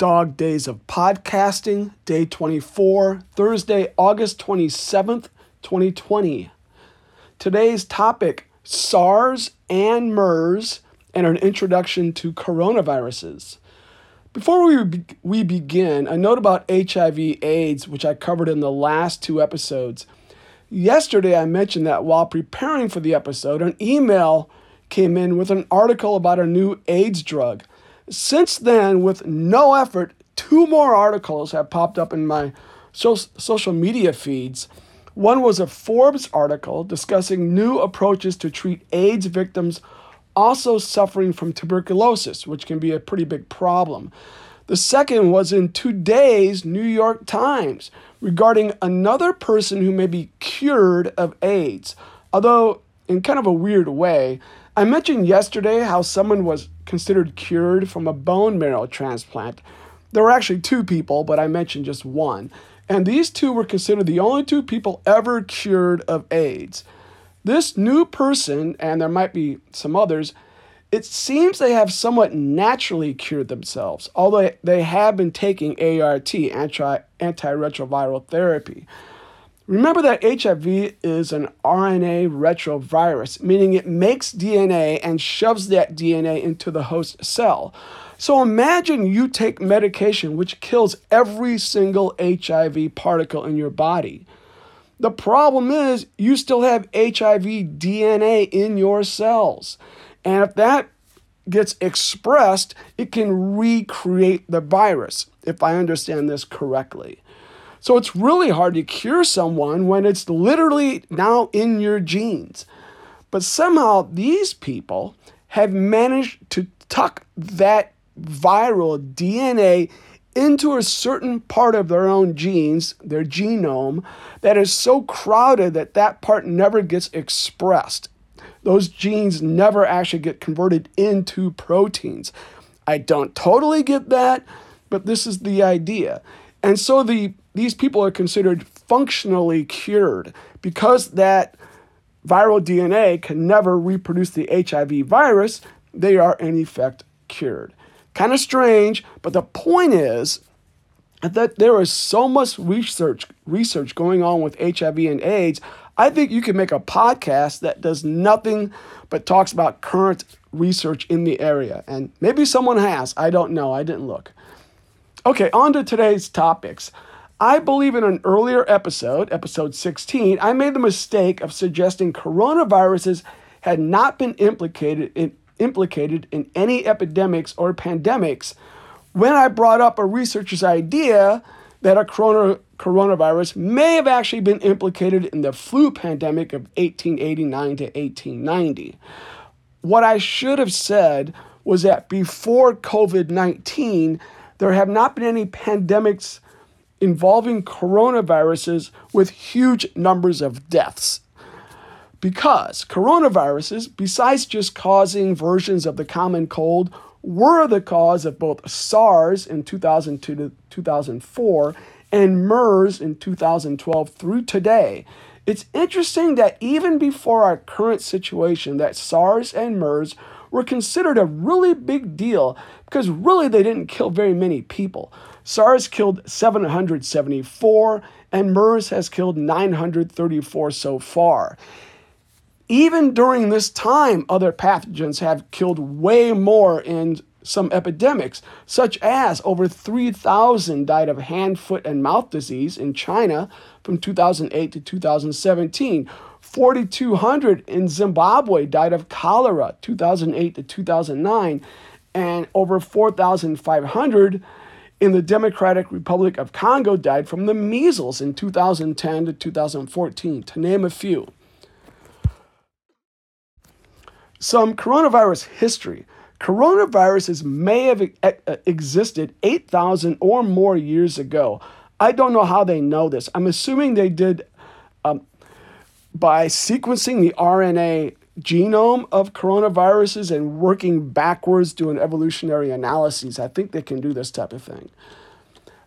Dog Days of Podcasting, day 24, Thursday, August 27th, 2020. Today's topic SARS and MERS and an introduction to coronaviruses. Before we, be- we begin, a note about HIV AIDS, which I covered in the last two episodes. Yesterday, I mentioned that while preparing for the episode, an email came in with an article about a new AIDS drug. Since then, with no effort, two more articles have popped up in my so- social media feeds. One was a Forbes article discussing new approaches to treat AIDS victims also suffering from tuberculosis, which can be a pretty big problem. The second was in today's New York Times regarding another person who may be cured of AIDS, although in kind of a weird way. I mentioned yesterday how someone was considered cured from a bone marrow transplant. There were actually two people, but I mentioned just one. And these two were considered the only two people ever cured of AIDS. This new person, and there might be some others, it seems they have somewhat naturally cured themselves, although they have been taking ART, anti- antiretroviral therapy. Remember that HIV is an RNA retrovirus, meaning it makes DNA and shoves that DNA into the host cell. So imagine you take medication which kills every single HIV particle in your body. The problem is you still have HIV DNA in your cells. And if that gets expressed, it can recreate the virus, if I understand this correctly. So it's really hard to cure someone when it's literally now in your genes. But somehow these people have managed to tuck that viral DNA into a certain part of their own genes, their genome, that is so crowded that that part never gets expressed. Those genes never actually get converted into proteins. I don't totally get that, but this is the idea. And so the these people are considered functionally cured because that viral DNA can never reproduce the HIV virus, they are in effect cured. Kind of strange, but the point is that there is so much research research going on with HIV and AIDS. I think you can make a podcast that does nothing but talks about current research in the area. And maybe someone has. I don't know. I didn't look. Okay, on to today's topics. I believe in an earlier episode, episode 16, I made the mistake of suggesting coronaviruses had not been implicated in, implicated in any epidemics or pandemics when I brought up a researcher's idea that a corona, coronavirus may have actually been implicated in the flu pandemic of 1889 to 1890. What I should have said was that before COVID 19, there have not been any pandemics involving coronaviruses with huge numbers of deaths. Because coronaviruses, besides just causing versions of the common cold, were the cause of both SARS in 2002 to 2004 and MERS in 2012 through today. It's interesting that even before our current situation that SARS and MERS were considered a really big deal because really they didn't kill very many people. SARS killed 774 and MERS has killed 934 so far. Even during this time, other pathogens have killed way more in some epidemics, such as over 3,000 died of hand, foot, and mouth disease in China from 2008 to 2017. 4,200 in Zimbabwe died of cholera 2008 to 2009, and over 4,500 in the Democratic Republic of Congo died from the measles in 2010 to 2014, to name a few. Some coronavirus history. Coronaviruses may have existed 8,000 or more years ago. I don't know how they know this. I'm assuming they did um, by sequencing the RNA genome of coronaviruses and working backwards doing evolutionary analyses. I think they can do this type of thing.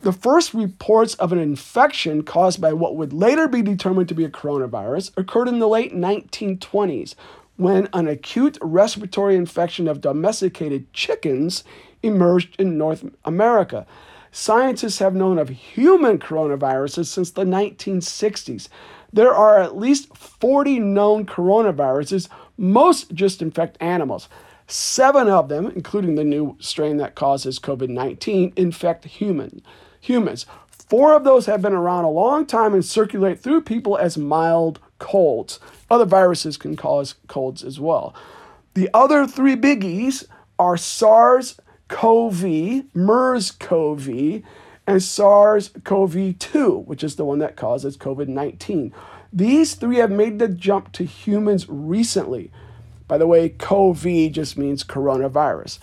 The first reports of an infection caused by what would later be determined to be a coronavirus occurred in the late 1920s when an acute respiratory infection of domesticated chickens emerged in North America. Scientists have known of human coronaviruses since the 1960s. There are at least 40 known coronaviruses, most just infect animals. Seven of them, including the new strain that causes COVID 19, infect human, humans. Four of those have been around a long time and circulate through people as mild colds. Other viruses can cause colds as well. The other three biggies are SARS CoV, MERS CoV, and SARS CoV 2, which is the one that causes COVID 19. These three have made the jump to humans recently. By the way, CoV just means coronavirus.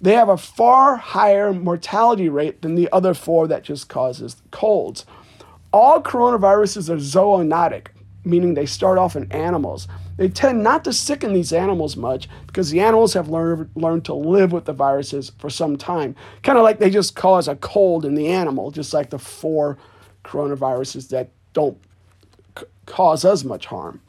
They have a far higher mortality rate than the other four that just causes colds. All coronaviruses are zoonotic, meaning they start off in animals. They tend not to sicken these animals much because the animals have learned, learned to live with the viruses for some time. Kind of like they just cause a cold in the animal, just like the four coronaviruses that don't cause us much harm.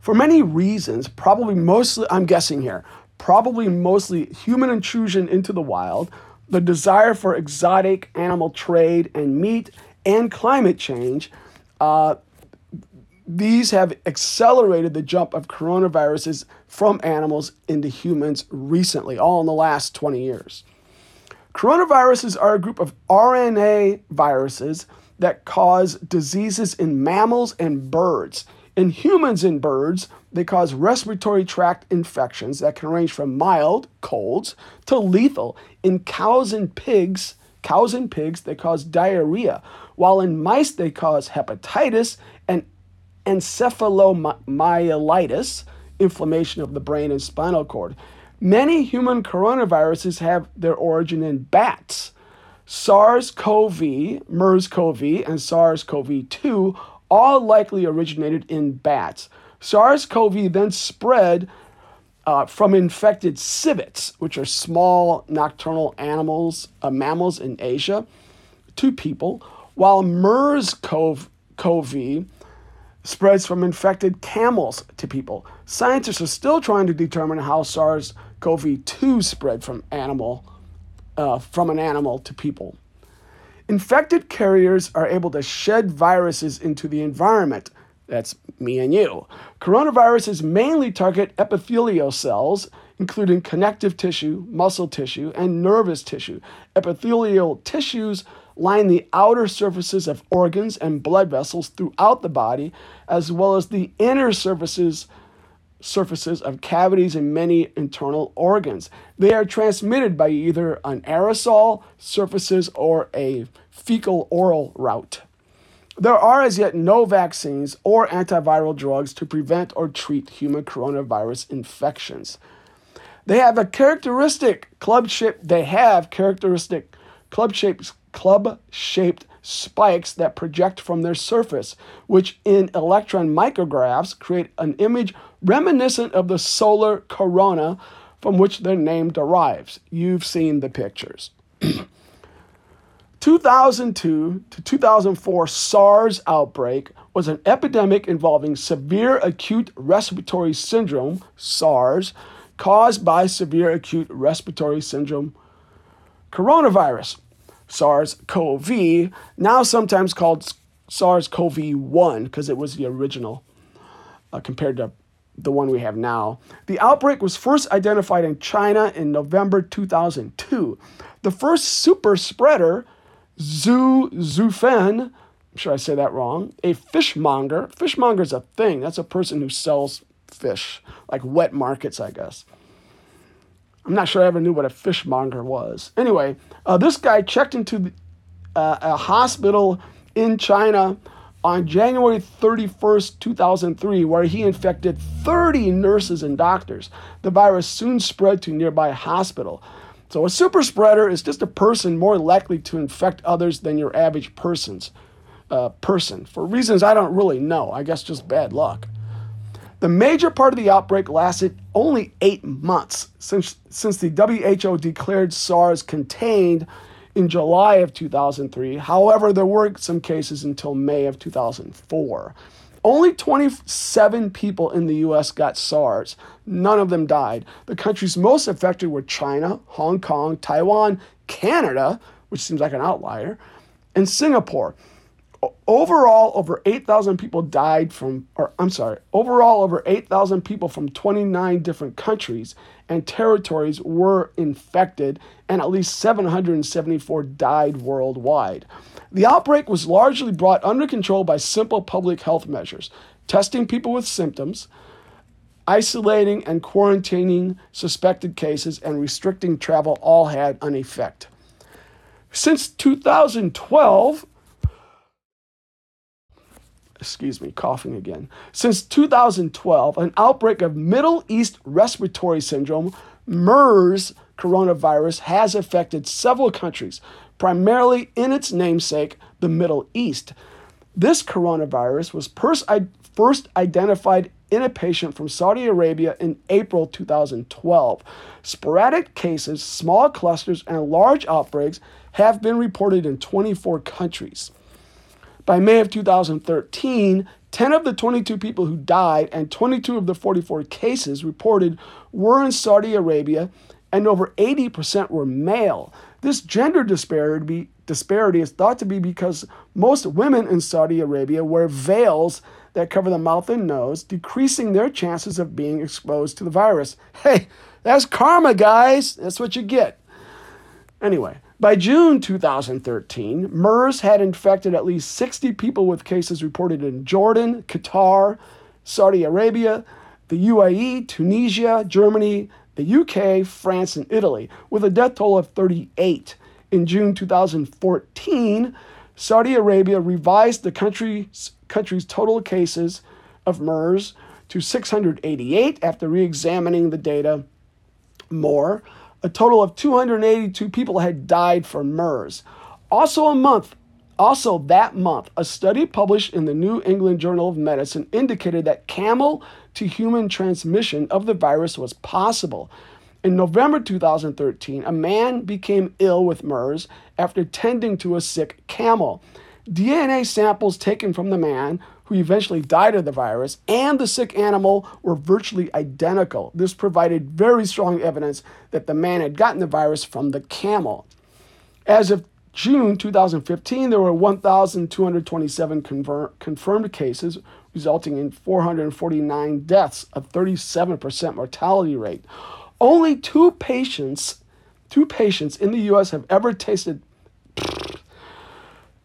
For many reasons, probably mostly, I'm guessing here, probably mostly human intrusion into the wild, the desire for exotic animal trade and meat, and climate change, uh, these have accelerated the jump of coronaviruses from animals into humans recently, all in the last 20 years. Coronaviruses are a group of RNA viruses that cause diseases in mammals and birds. In humans and birds, they cause respiratory tract infections that can range from mild colds to lethal. In cows and pigs, cows and pigs, they cause diarrhea, while in mice they cause hepatitis and encephalomyelitis, inflammation of the brain and spinal cord. Many human coronaviruses have their origin in bats. SARS CoV, MERS CoV, and SARS CoV 2 all likely originated in bats. SARS CoV then spread uh, from infected civets, which are small nocturnal animals, uh, mammals in Asia, to people, while MERS CoV spreads from infected camels to people. Scientists are still trying to determine how SARS-CoV-2 spread from animal uh, from an animal to people. Infected carriers are able to shed viruses into the environment. That's me and you. Coronaviruses mainly target epithelial cells, including connective tissue, muscle tissue, and nervous tissue. Epithelial tissues line the outer surfaces of organs and blood vessels throughout the body, as well as the inner surfaces surfaces of cavities in many internal organs. They are transmitted by either an aerosol surfaces or a fecal oral route. There are as yet no vaccines or antiviral drugs to prevent or treat human coronavirus infections. They have a characteristic club shape, they have characteristic club shaped club shaped spikes that project from their surface, which in electron micrographs create an image reminiscent of the solar corona from which their name derives. You've seen the pictures. 2002 to 2004 SARS outbreak was an epidemic involving severe acute respiratory syndrome, SARS, caused by severe acute respiratory syndrome coronavirus. SARS CoV, now sometimes called SARS CoV 1 because it was the original uh, compared to the one we have now. The outbreak was first identified in China in November 2002. The first super spreader, Zhu Zufen, I'm sure I say that wrong, a fishmonger. Fishmonger is a thing, that's a person who sells fish, like wet markets, I guess. I'm not sure I ever knew what a fishmonger was. Anyway, uh, this guy checked into the, uh, a hospital in China on January 31st, 2003, where he infected 30 nurses and doctors. The virus soon spread to nearby hospital. So a super spreader is just a person more likely to infect others than your average person's uh, person. For reasons I don't really know, I guess just bad luck. The major part of the outbreak lasted only eight months since, since the WHO declared SARS contained in July of 2003. However, there were some cases until May of 2004. Only 27 people in the US got SARS. None of them died. The countries most affected were China, Hong Kong, Taiwan, Canada, which seems like an outlier, and Singapore. Overall, over 8,000 people died from, or I'm sorry, overall, over 8,000 people from 29 different countries and territories were infected, and at least 774 died worldwide. The outbreak was largely brought under control by simple public health measures testing people with symptoms, isolating and quarantining suspected cases, and restricting travel all had an effect. Since 2012, excuse me, coughing again. Since 2012, an outbreak of Middle East Respiratory Syndrome, MERS coronavirus, has affected several countries, primarily in its namesake, the Middle East. This coronavirus was first, first identified in a patient from Saudi Arabia in April 2012. Sporadic cases, small clusters, and large outbreaks have been reported in 24 countries. By May of 2013, 10 of the 22 people who died and 22 of the 44 cases reported were in Saudi Arabia, and over 80% were male. This gender disparity, disparity is thought to be because most women in Saudi Arabia wear veils that cover the mouth and nose, decreasing their chances of being exposed to the virus. Hey, that's karma, guys. That's what you get. Anyway, by June 2013, MERS had infected at least 60 people with cases reported in Jordan, Qatar, Saudi Arabia, the UAE, Tunisia, Germany, the UK, France, and Italy, with a death toll of 38. In June 2014, Saudi Arabia revised the country's, country's total cases of MERS to 688 after re examining the data more a total of 282 people had died from MERS. Also a month also that month, a study published in the New England Journal of Medicine indicated that camel to human transmission of the virus was possible. In November 2013, a man became ill with MERS after tending to a sick camel. DNA samples taken from the man who eventually died of the virus, and the sick animal were virtually identical. This provided very strong evidence that the man had gotten the virus from the camel. As of June 2015, there were 1,227 confirmed cases, resulting in 449 deaths, a 37% mortality rate. Only two patients, two patients in the U.S. have ever tasted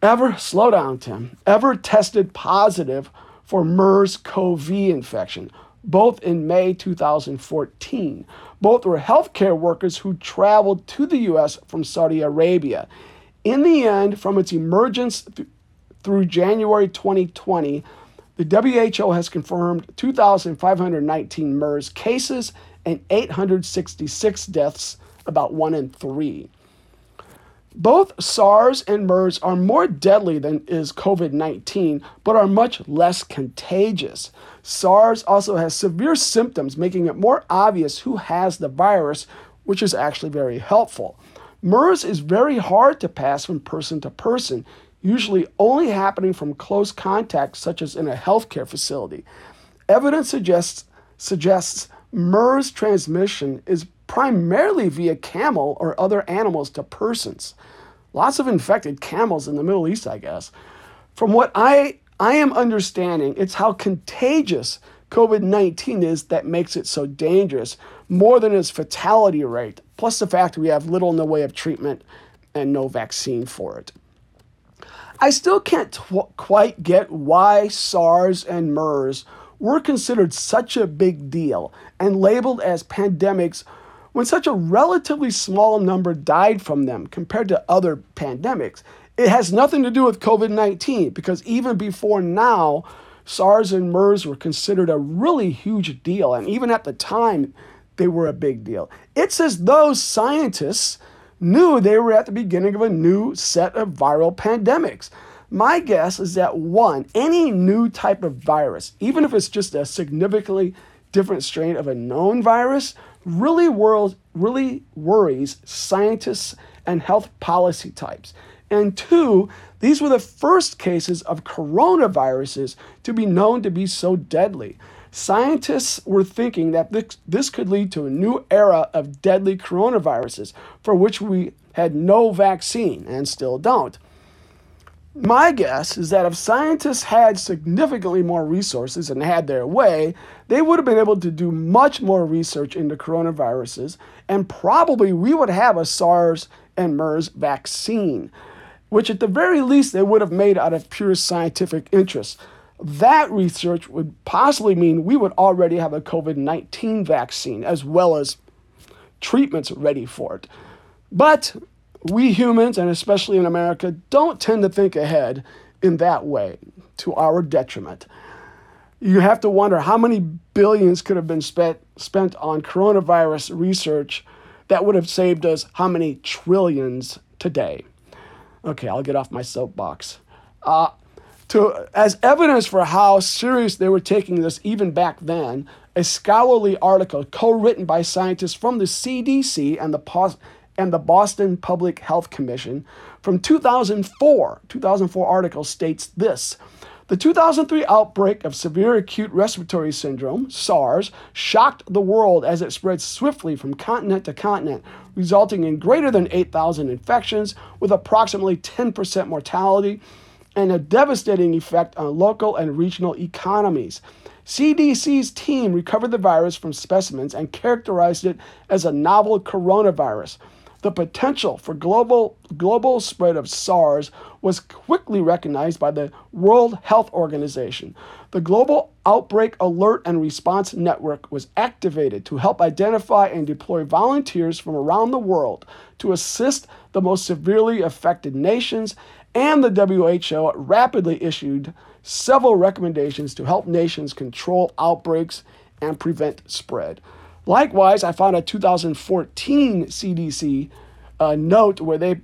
ever, slow down, Tim, ever tested positive for MERS CoV infection, both in May 2014. Both were healthcare workers who traveled to the U.S. from Saudi Arabia. In the end, from its emergence th- through January 2020, the WHO has confirmed 2,519 MERS cases and 866 deaths, about one in three. Both SARS and MERS are more deadly than is COVID 19, but are much less contagious. SARS also has severe symptoms, making it more obvious who has the virus, which is actually very helpful. MERS is very hard to pass from person to person, usually only happening from close contact, such as in a healthcare facility. Evidence suggests, suggests MERS transmission is primarily via camel or other animals to persons. Lots of infected camels in the Middle East, I guess. From what I, I am understanding, it's how contagious COVID 19 is that makes it so dangerous, more than its fatality rate, plus the fact we have little in the way of treatment and no vaccine for it. I still can't tw- quite get why SARS and MERS were considered such a big deal and labeled as pandemics when such a relatively small number died from them compared to other pandemics. It has nothing to do with COVID 19 because even before now, SARS and MERS were considered a really huge deal. And even at the time, they were a big deal. It's as though scientists knew they were at the beginning of a new set of viral pandemics. My guess is that one, any new type of virus, even if it's just a significantly different strain of a known virus, really, world, really worries scientists and health policy types. And two, these were the first cases of coronaviruses to be known to be so deadly. Scientists were thinking that this, this could lead to a new era of deadly coronaviruses for which we had no vaccine and still don't. My guess is that if scientists had significantly more resources and had their way, they would have been able to do much more research into coronaviruses, and probably we would have a SARS and MERS vaccine, which at the very least they would have made out of pure scientific interest. That research would possibly mean we would already have a COVID 19 vaccine as well as treatments ready for it. But we humans, and especially in America, don't tend to think ahead in that way to our detriment. You have to wonder how many billions could have been spent, spent on coronavirus research that would have saved us how many trillions today. Okay, I'll get off my soapbox. Uh, to, as evidence for how serious they were taking this even back then, a scholarly article co written by scientists from the CDC and the and the Boston Public Health Commission from 2004. 2004 article states this. The 2003 outbreak of severe acute respiratory syndrome, SARS, shocked the world as it spread swiftly from continent to continent, resulting in greater than 8,000 infections with approximately 10% mortality and a devastating effect on local and regional economies. CDC's team recovered the virus from specimens and characterized it as a novel coronavirus. The potential for global, global spread of SARS was quickly recognized by the World Health Organization. The Global Outbreak Alert and Response Network was activated to help identify and deploy volunteers from around the world to assist the most severely affected nations, and the WHO rapidly issued several recommendations to help nations control outbreaks and prevent spread. Likewise, I found a 2014 CDC uh, note where they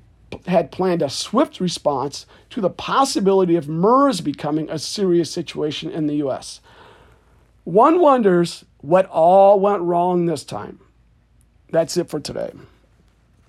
had planned a swift response to the possibility of MERS becoming a serious situation in the US. One wonders what all went wrong this time. That's it for today.